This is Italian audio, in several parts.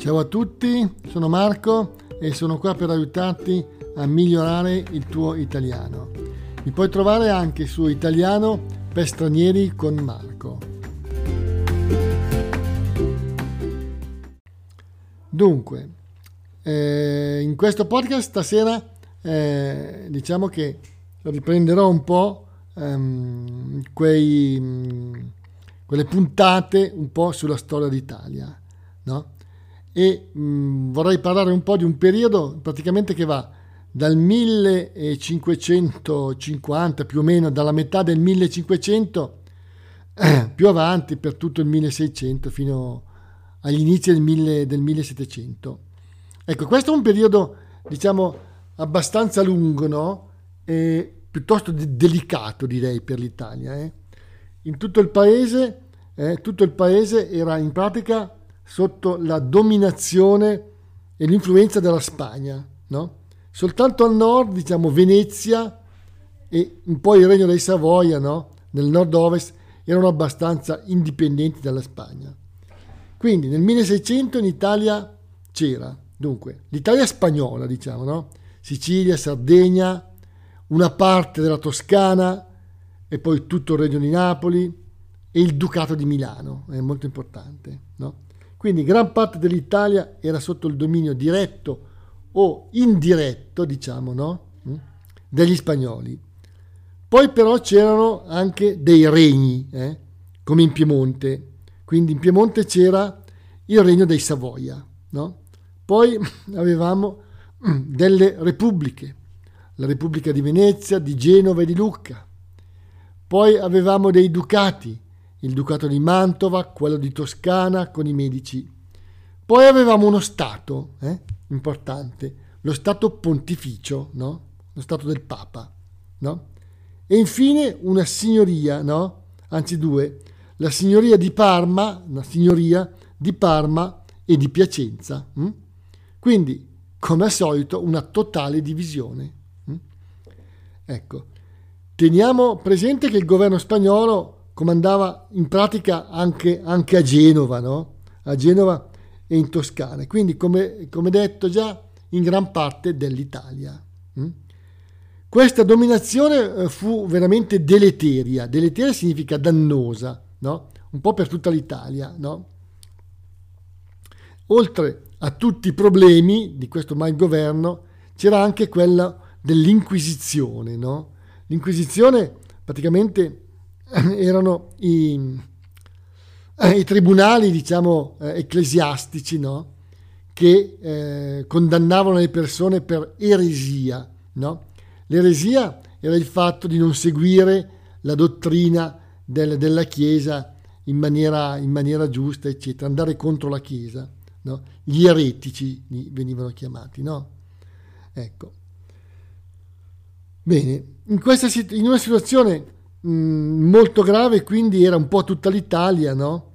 Ciao a tutti, sono Marco e sono qua per aiutarti a migliorare il tuo italiano. Mi puoi trovare anche su Italiano per stranieri con Marco. Dunque, eh, in questo podcast stasera eh, diciamo che riprenderò un po' ehm, quei, quelle puntate un po' sulla storia d'Italia, no? E mh, mm, vorrei parlare un po' di un periodo praticamente che va dal 1550 più o meno, dalla metà del 1500 eh, più avanti per tutto il 1600 fino agli inizi del, 1000, del 1700. Ecco, questo è un periodo diciamo abbastanza lungo, no? E piuttosto de- delicato direi per l'Italia. Eh? In tutto il paese, eh, tutto il paese era in pratica sotto la dominazione e l'influenza della Spagna. No? Soltanto al nord, diciamo Venezia e un po' il regno dei Savoia, no? nel nord-ovest, erano abbastanza indipendenti dalla Spagna. Quindi nel 1600 in Italia c'era, dunque, l'Italia spagnola, diciamo, no? Sicilia, Sardegna, una parte della Toscana e poi tutto il regno di Napoli e il Ducato di Milano, è molto importante, no? Quindi gran parte dell'Italia era sotto il dominio diretto o indiretto, diciamo, no? Mm? degli spagnoli. Poi però c'erano anche dei regni, eh? come in Piemonte. Quindi in Piemonte c'era il regno dei Savoia. No? Poi avevamo mm, delle repubbliche, la Repubblica di Venezia, di Genova e di Lucca. Poi avevamo dei ducati, il Ducato di Mantova, quello di Toscana con i Medici. Poi avevamo uno Stato eh, importante, lo Stato pontificio, no? lo Stato del Papa. No? E infine una signoria, no? anzi due, la signoria di Parma, una signoria di Parma e di Piacenza. Hm? Quindi, come al solito, una totale divisione. Hm? Ecco, teniamo presente che il governo spagnolo comandava in pratica anche, anche a Genova, no? a Genova e in Toscana, quindi come, come detto già in gran parte dell'Italia. Mm? Questa dominazione eh, fu veramente deleteria, deleteria significa dannosa, no? un po' per tutta l'Italia. No? Oltre a tutti i problemi di questo malgoverno c'era anche quella dell'Inquisizione. No? L'Inquisizione praticamente erano i, eh, i tribunali, diciamo, eh, ecclesiastici, no? che eh, condannavano le persone per eresia. No? L'eresia era il fatto di non seguire la dottrina del, della Chiesa in maniera, in maniera, giusta, eccetera, andare contro la Chiesa. No? Gli eretici venivano chiamati. No? Ecco. Bene, in, questa, in una situazione molto grave, quindi era un po' tutta l'Italia, no?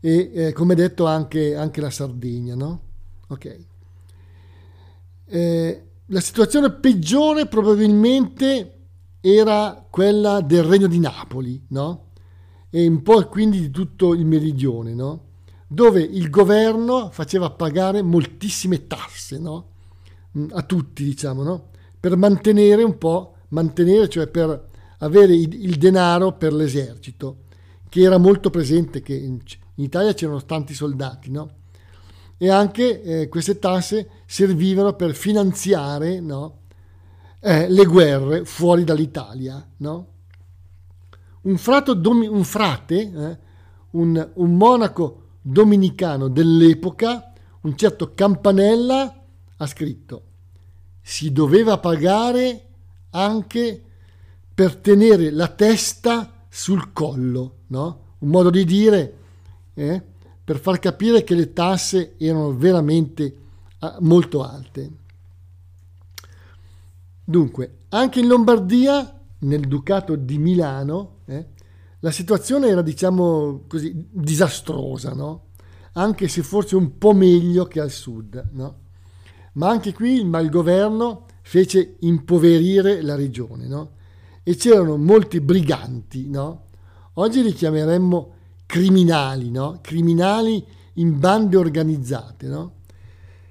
E eh, come detto anche, anche, la Sardegna, no? Ok. Eh, la situazione peggiore probabilmente era quella del Regno di Napoli, no? E un po' quindi di tutto il meridione, no? Dove il governo faceva pagare moltissime tasse, no? Mm, a tutti, diciamo, no? Per mantenere un po', mantenere, cioè per avere il, denaro per l'esercito, che era molto presente, che in, Italia c'erano tanti soldati, no? E anche eh, queste tasse servivano per finanziare no? eh, le guerre fuori dall'Italia, no? Un, domi- un frate, eh, un, un monaco dominicano dell'epoca, un certo Campanella, ha scritto si doveva pagare anche per tenere la testa sul collo, no? un modo di dire eh? per far capire che le tasse erano veramente ah, molto alte. Dunque, anche in Lombardia, nel Ducato di Milano, eh, la situazione era, diciamo così, disastrosa, no? anche se forse un po' meglio che al sud. No? Ma anche qui il malgoverno fece impoverire la regione. No? E c'erano molti briganti, no? Oggi li chiameremmo criminali, no? Criminali in bande organizzate, no?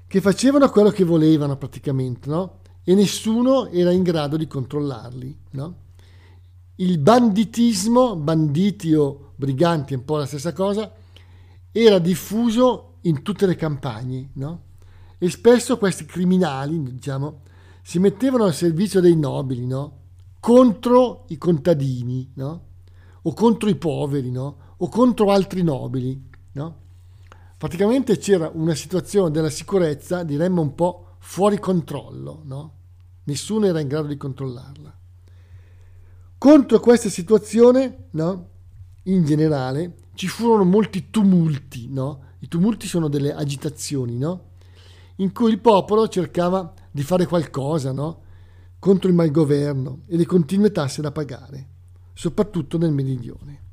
che facevano quello che volevano praticamente, no? E nessuno era in grado di controllarli, no? Il banditismo, banditi o briganti, è un po' la stessa cosa, era diffuso in tutte le campagne, no? E spesso questi criminali, diciamo, si mettevano al servizio dei nobili, no? Contro i contadini, no? O contro i poveri, no? O contro altri nobili, no? Praticamente c'era una situazione della sicurezza, diremmo un po' fuori controllo, no? Nessuno era in grado di controllarla. Contro questa situazione, no? In generale, ci furono molti tumulti, no? I tumulti sono delle agitazioni, no? In cui il popolo cercava di fare qualcosa, no? Contro il malgoverno e le continue tasse da pagare, soprattutto nel meridione.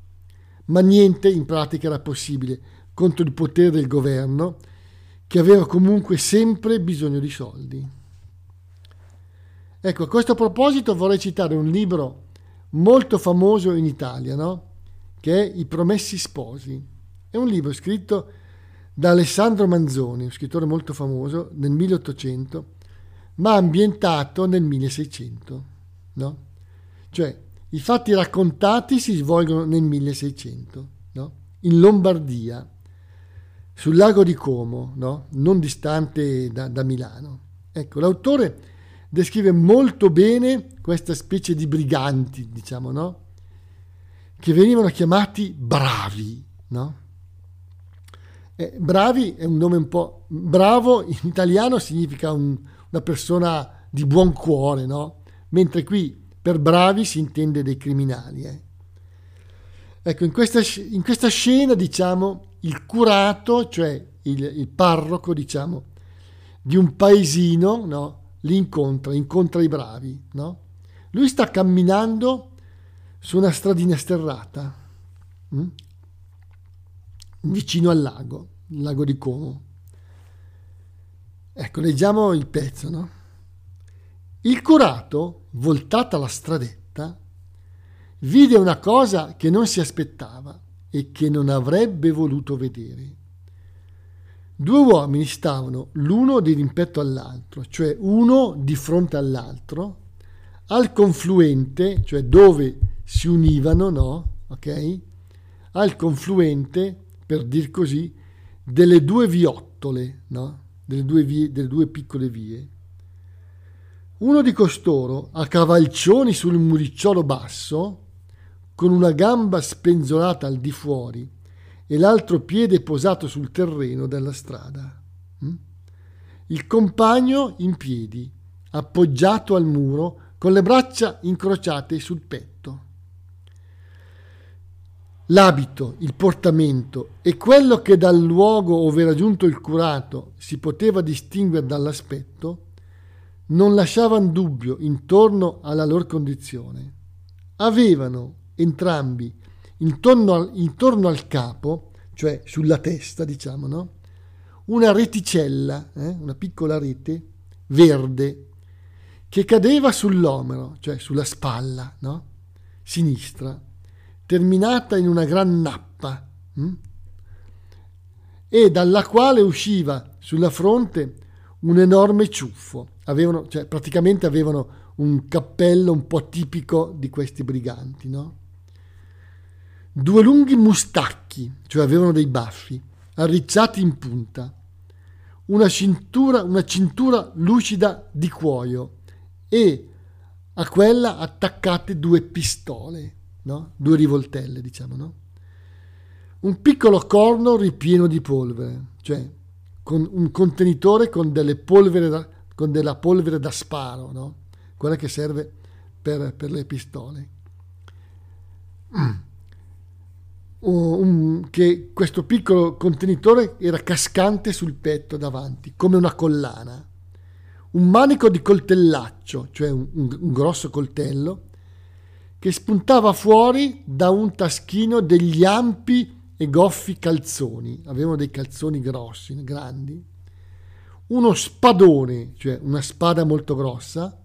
Ma niente in pratica era possibile contro il potere del governo, che aveva comunque sempre bisogno di soldi. Ecco, a questo proposito vorrei citare un libro molto famoso in Italia, no? che è I Promessi Sposi. È un libro scritto da Alessandro Manzoni, un scrittore molto famoso, nel 1800, ma ambientato nel 1600. No? Cioè, i fatti raccontati si svolgono nel 1600, no? in Lombardia, sul lago di Como, no? non distante da, da Milano. Ecco, l'autore descrive molto bene questa specie di briganti, diciamo, no? che venivano chiamati bravi. No? Eh, bravi è un nome un po'... Bravo in italiano significa un, una persona di buon cuore, no? mentre qui per bravi si intende dei criminali. Eh. Ecco, in questa, in questa scena, diciamo, il curato, cioè il, il parroco, diciamo, di un paesino, no? li incontra, incontra i bravi. No? Lui sta camminando su una stradina sterrata, hm? vicino al lago, il lago di Como. Ecco, leggiamo il pezzo, no? Il curato, voltata la stradetta, vide una cosa che non si aspettava e che non avrebbe voluto vedere. Due uomini stavano l'uno di rimpetto all'altro, cioè uno di fronte all'altro, al confluente, cioè dove si univano, no? Ok? Al confluente, per dir così, delle due viottole, no? Delle due, vie, delle due piccole vie. Uno di costoro, a cavalcioni sul muricciolo basso, con una gamba spenzolata al di fuori e l'altro piede posato sul terreno della strada. Mm? Il compagno in piedi, appoggiato al muro, con le braccia incrociate sul petto. L'abito, il portamento e quello che dal luogo ove era giunto il curato si poteva distinguere dall'aspetto non lasciavano dubbio intorno alla loro condizione. Avevano entrambi intorno al, intorno al capo, cioè sulla testa, diciamo, no? una reticella, eh? una piccola rete verde che cadeva sull'omero, cioè sulla spalla no? sinistra, terminata in una gran nappa hm? e dalla quale usciva sulla fronte un enorme ciuffo. Avevano, cioè, praticamente avevano un cappello un po' tipico di questi briganti, no? Due lunghi mustacchi, cioè avevano dei baffi, arricciati in punta, una cintura, una cintura lucida di cuoio e a quella attaccate due pistole, no? due rivoltelle, diciamo, no? Un piccolo corno ripieno di polvere, cioè con un contenitore con, da, con della polvere da sparo, no? quella che serve per, per le pistole. Un, che questo piccolo contenitore era cascante sul petto davanti, come una collana. Un manico di coltellaccio, cioè un, un grosso coltello, che spuntava fuori da un taschino degli ampi e goffi calzoni. Avevano dei calzoni grossi, grandi. Uno spadone, cioè una spada molto grossa,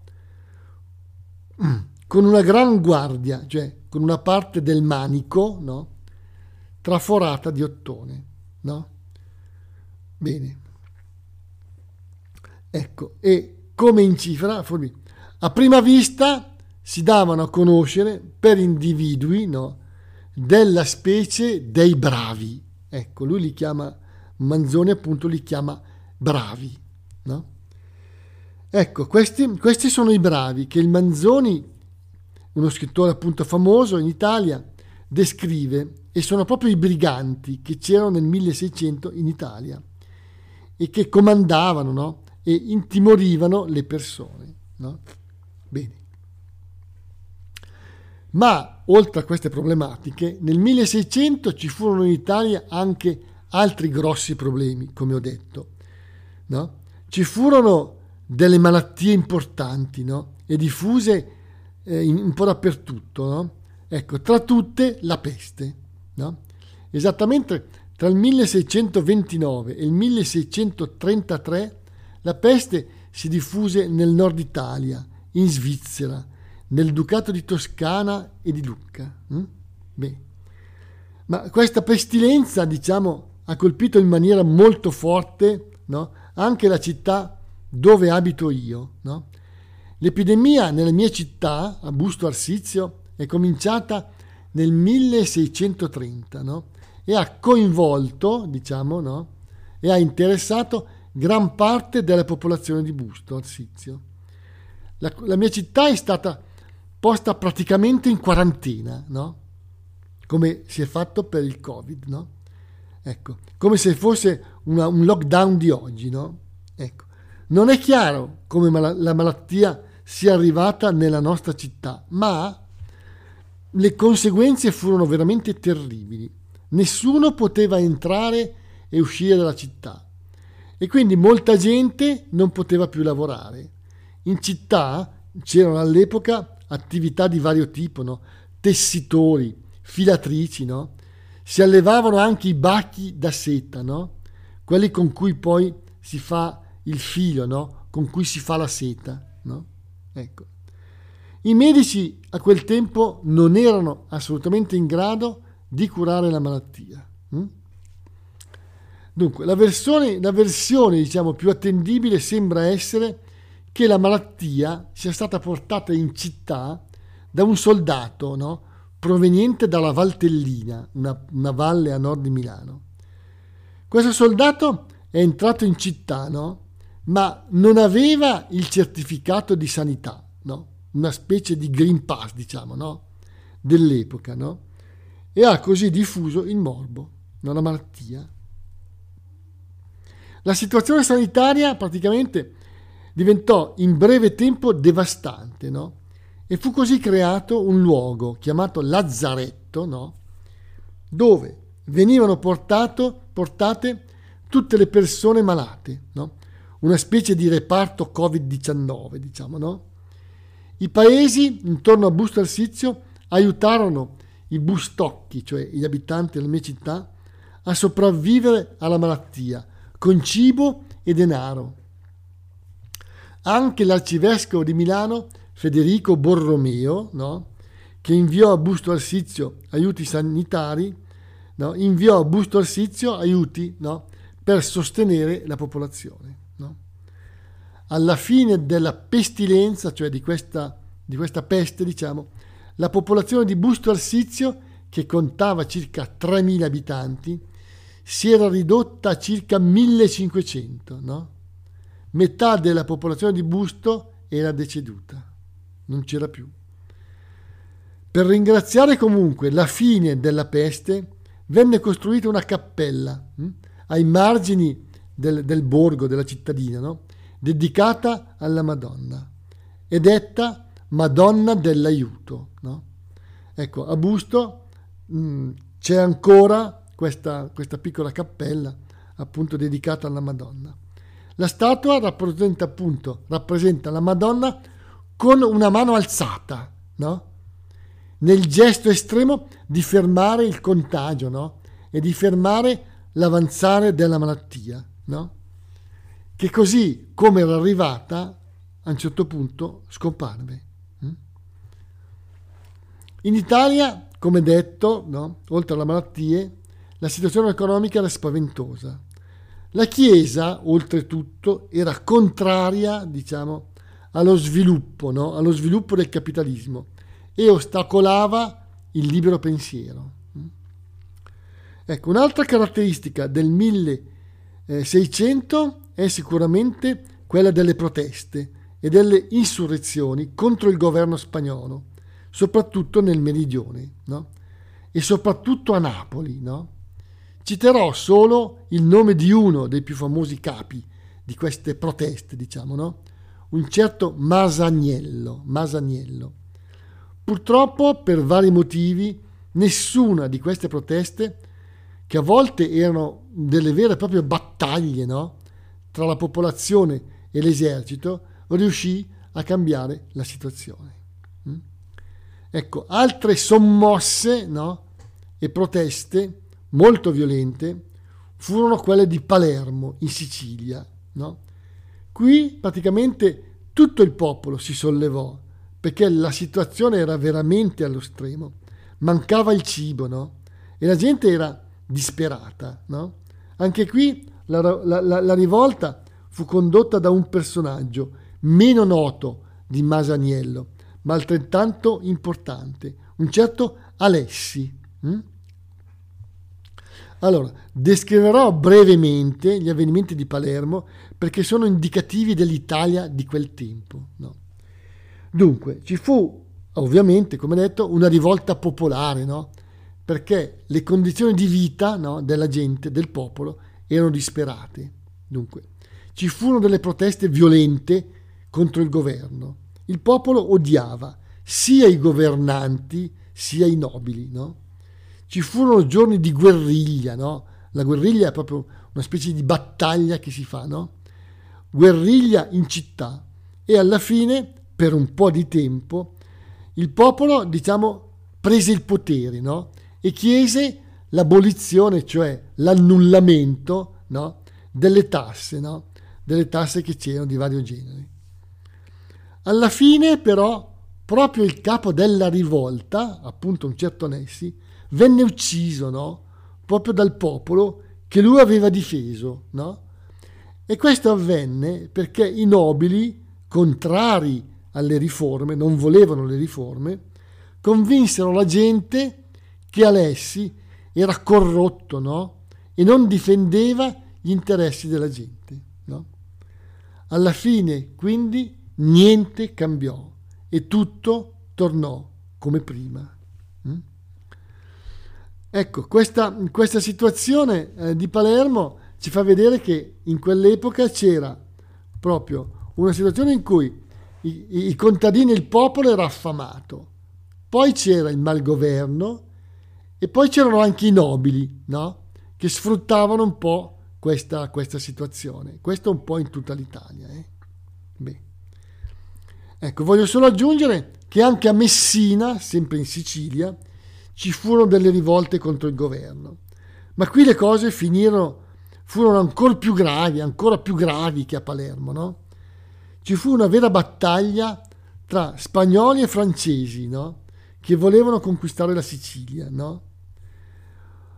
con una gran guardia, cioè con una parte del manico, no? traforata di ottone, no? Bene. Ecco, e come in cifra, a prima vista si davano a conoscere per individui no, della specie dei bravi. Ecco, lui li chiama, Manzoni appunto li chiama bravi. No? Ecco, questi, questi sono i bravi che il Manzoni, uno scrittore appunto famoso in Italia, descrive e sono proprio i briganti che c'erano nel 1600 in Italia e che comandavano no? e intimorivano le persone. No? Bene. Ma oltre a queste problematiche, nel 1600 ci furono in Italia anche altri grossi problemi, come ho detto. No? Ci furono delle malattie importanti no? e diffuse eh, in, un po' dappertutto. No? Ecco, tra tutte la peste. Esattamente tra il 1629 e il 1633 la peste si diffuse nel nord Italia, in Svizzera, nel Ducato di Toscana e di Lucca. Mm? Ma questa pestilenza, diciamo, ha colpito in maniera molto forte no? anche la città dove abito io. No? L'epidemia nella mia città, a Busto Arsizio, è cominciata nel 1630 no? e ha coinvolto, diciamo, e ha interessato gran parte della popolazione di Busto Arsizio. La, la mia città è stata posta praticamente in quarantena, no? come si è fatto per il Covid, no? Ecco, come se fosse una, un lockdown di oggi, no? Ecco. Non è chiaro come mal- la malattia sia arrivata nella nostra città, ma le conseguenze furono veramente terribili. Nessuno poteva entrare e uscire dalla città e quindi molta gente non poteva più lavorare. In città c'erano all'epoca attività di vario tipo, no? tessitori, filatrici, no? si allevavano anche i bacchi da seta, no? quelli con cui poi si fa il filo, no? con cui si fa la seta. No? Ecco. I medici a quel tempo non erano assolutamente in grado di curare la malattia. Hm? Dunque, la versione, la versione diciamo, più attendibile sembra essere che la malattia sia stata portata in città da un soldato, no? proveniente dalla Valtellina, una, una, valle a nord di Milano. Questo soldato è entrato in città, no? ma non aveva il certificato di sanità, no? una specie di Green Pass, diciamo, dell'epoca, e ha così diffuso il morbo, una malattia. La situazione sanitaria praticamente diventò in breve tempo devastante, no? E fu così creato un luogo chiamato Lazzaretto, no? dove venivano portato, portate tutte le persone malate, no? una specie di reparto Covid-19, diciamo. No? I paesi intorno a Busto Arsizio aiutarono i bustocchi, cioè gli abitanti della mia città, a sopravvivere alla malattia con cibo e denaro. Anche l'arcivescovo di Milano Federico Borromeo, no? che inviò a Busto Arsizio aiuti sanitari, no? inviò a Busto Arsizio aiuti no? per sostenere la popolazione. Alla fine della pestilenza, cioè di questa, di questa peste, diciamo, la popolazione di Busto Arsizio, che contava circa 3.000 abitanti, si era ridotta a circa 1.500. No? Metà della popolazione di Busto era deceduta non c'era più. Per ringraziare comunque la fine della peste, venne costruita una cappella hm, ai margini del, del, borgo, della cittadina, no? dedicata alla Madonna e detta Madonna dell'aiuto. No? Ecco, a Busto mh, c'è ancora questa, questa piccola cappella appunto dedicata alla Madonna. La statua rappresenta appunto rappresenta la Madonna con una mano alzata, no? nel gesto estremo di fermare il contagio no? e di fermare l'avanzare della malattia, no? che così come era arrivata a un certo punto scomparve. Mm? In Italia, come detto, no? oltre alle malattie, la situazione economica era spaventosa. La Chiesa, oltretutto, era contraria, diciamo, allo sviluppo, no? allo sviluppo del capitalismo e ostacolava il libero pensiero. Ecco, un'altra caratteristica del 1600 è sicuramente quella delle proteste e delle insurrezioni contro il governo spagnolo, soprattutto nel meridione, no? e soprattutto a Napoli. No? Citerò solo il nome di uno dei più famosi capi di queste proteste, diciamo, no? un certo Masaniello. Masaniello. Purtroppo, per vari motivi, nessuna di queste proteste che a volte erano delle vere e proprie battaglie no? tra la popolazione e l'esercito, riuscì a cambiare la situazione. Mm? Ecco, altre sommosse no? e proteste molto violente furono quelle di Palermo, in Sicilia. No? Qui praticamente tutto il popolo si sollevò perché la situazione era veramente allo stremo. Mancava il cibo, no? E la gente era disperata, no? Anche qui la, la, la, la rivolta fu condotta da un personaggio meno noto di Masaniello, ma altrettanto importante, un certo Alessi. Hm? Allora, descriverò brevemente gli avvenimenti di Palermo perché sono indicativi dell'Italia di quel tempo. No? Dunque, ci fu ovviamente, come detto, una rivolta popolare, no? perché le condizioni di vita no, della gente, del popolo, erano disperate. Dunque, ci furono delle proteste violente contro il governo. Il popolo odiava sia i governanti sia i nobili. No? Ci furono giorni di guerriglia. No? La guerriglia è proprio una specie di battaglia che si fa. No? Guerriglia in città. E alla fine, per un po' di tempo, il popolo, diciamo, prese il potere, no? e chiese l'abolizione, cioè l'annullamento no? delle tasse, no? delle tasse che c'erano di vario genere. Alla fine però proprio il capo della rivolta, appunto un certo Nessi, venne ucciso no? proprio dal popolo che lui aveva difeso. No? E questo avvenne perché i nobili, contrari alle riforme, non volevano le riforme, convinsero la gente che Alessi era corrotto no? e non difendeva gli interessi della gente. No? Alla fine, quindi, niente cambiò e tutto tornò come prima. Mm? Ecco, questa, questa situazione eh, di Palermo ci fa vedere che in quell'epoca c'era proprio una situazione in cui i, i contadini il popolo era affamato, poi c'era il malgoverno, e poi c'erano anche i nobili, no? Che sfruttavano un po' questa, questa situazione. Questo un po' in tutta l'Italia. Eh? Ecco, voglio solo aggiungere che anche a Messina, sempre in Sicilia, ci furono delle rivolte contro il governo. Ma qui le cose finirono, furono ancora più gravi, ancora più gravi che a Palermo, no? Ci fu una vera battaglia tra spagnoli e francesi, no? Che volevano conquistare la Sicilia, no?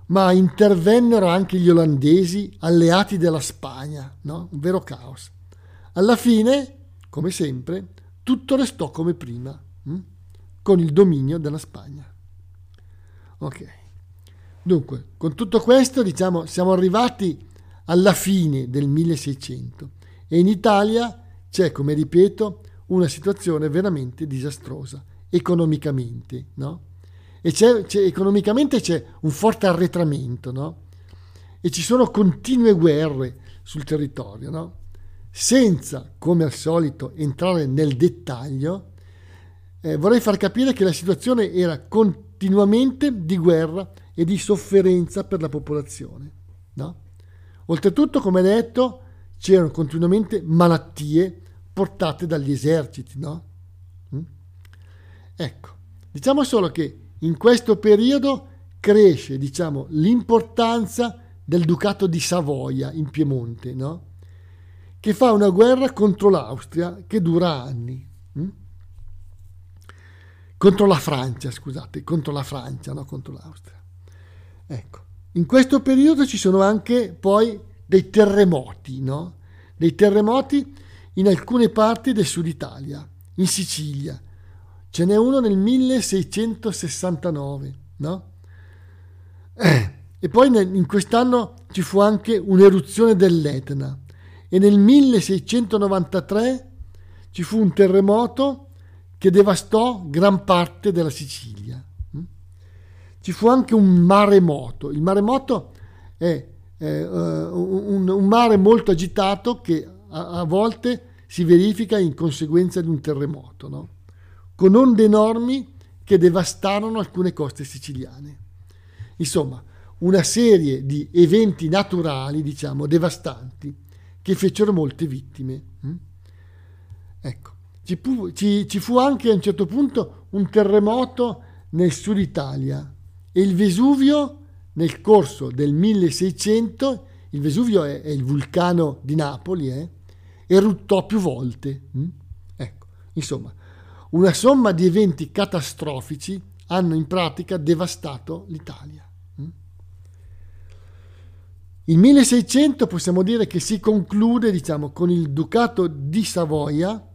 ma intervennero anche gli olandesi alleati della Spagna, no? un vero caos. Alla fine, come sempre, tutto restò come prima, hm? con il dominio della Spagna. Ok. Dunque, con tutto questo, diciamo, siamo arrivati alla fine del 1600 e in Italia c'è, come ripeto, una situazione veramente disastrosa economicamente, no? e c'è, c'è, economicamente c'è un forte arretramento, no? E ci sono continue guerre sul territorio, no? Senza, come al solito, entrare nel dettaglio, eh, vorrei far capire che la situazione era continuamente di guerra e di sofferenza per la popolazione, no? Oltretutto, come detto, c'erano continuamente malattie portate dagli eserciti, no? Mm? Ecco, diciamo solo che in questo periodo cresce diciamo, l'importanza del Ducato di Savoia in Piemonte, no? che fa una guerra contro l'Austria che dura anni. Hm? Contro la Francia, scusate, contro la Francia, no? contro l'Austria. Ecco, in questo periodo ci sono anche poi dei terremoti, no? Dei terremoti in alcune parti del sud Italia, in Sicilia. Ce n'è uno nel 1669, no? Eh, e poi nel, in quest'anno ci fu anche un'eruzione dell'Etna e nel 1693 ci fu un terremoto che devastò gran parte della Sicilia. Mm? Ci fu anche un maremoto. Il maremoto è eh, un, un, mare molto agitato che a, a, volte si verifica in conseguenza di un terremoto, no? con onde enormi che devastarono alcune coste siciliane. Insomma, una serie di eventi naturali, diciamo, devastanti, che fecero molte vittime. Mm? Ecco, ci fu, ci, ci fu anche a un certo punto un terremoto nel sud Italia e il Vesuvio nel corso del 1600, il Vesuvio è, è il vulcano di Napoli, eh, eruttò più volte. Mm? Ecco, insomma, una somma di eventi catastrofici hanno in pratica devastato l'Italia. Mm? Il 1600 possiamo dire che si conclude diciamo, con il Ducato di Savoia,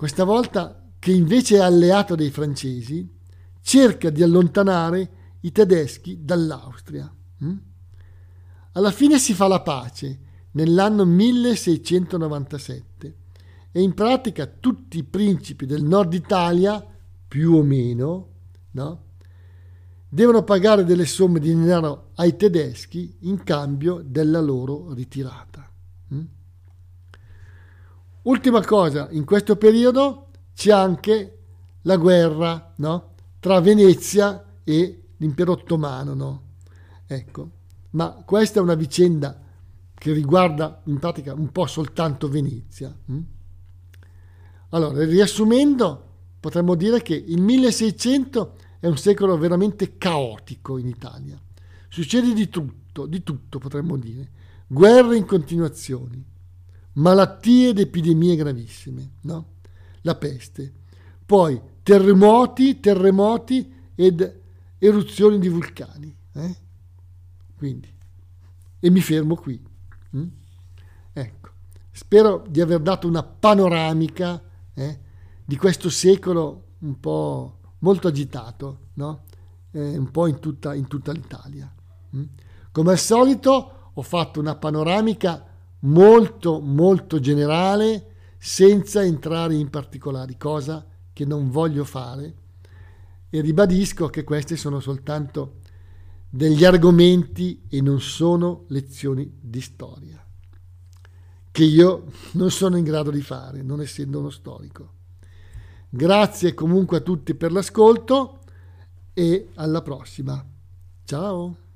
questa volta che invece è alleato dei francesi, cerca di allontanare i tedeschi dall'Austria. Mm? Alla fine si fa la pace nell'anno 1697 e in pratica tutti i principi del nord Italia, più o meno, no? devono pagare delle somme di denaro ai tedeschi in cambio della loro ritirata. Ultima cosa, in questo periodo c'è anche la guerra no? tra Venezia e l'impero ottomano, no? Ecco, ma questa è una vicenda che riguarda in pratica un po' soltanto Venezia. Hm? Allora, riassumendo, potremmo dire che il 1600 è un secolo veramente caotico in Italia. Succede di tutto, di tutto potremmo dire. Guerre in continuazione, malattie ed epidemie gravissime, no? La peste. Poi terremoti, terremoti ed eruzioni di vulcani. Eh? Quindi, e mi fermo qui. Mm? Ecco, spero di aver dato una panoramica eh, di questo secolo un po' molto agitato, no? eh, un po' in tutta, in tutta l'Italia. Mm? Come al solito ho fatto una panoramica molto molto generale senza entrare in particolari, cosa che non voglio fare e ribadisco che questi sono soltanto degli argomenti e non sono lezioni di storia, che io non sono in grado di fare, non essendo uno storico. Grazie comunque a tutti per l'ascolto e alla prossima. Ciao!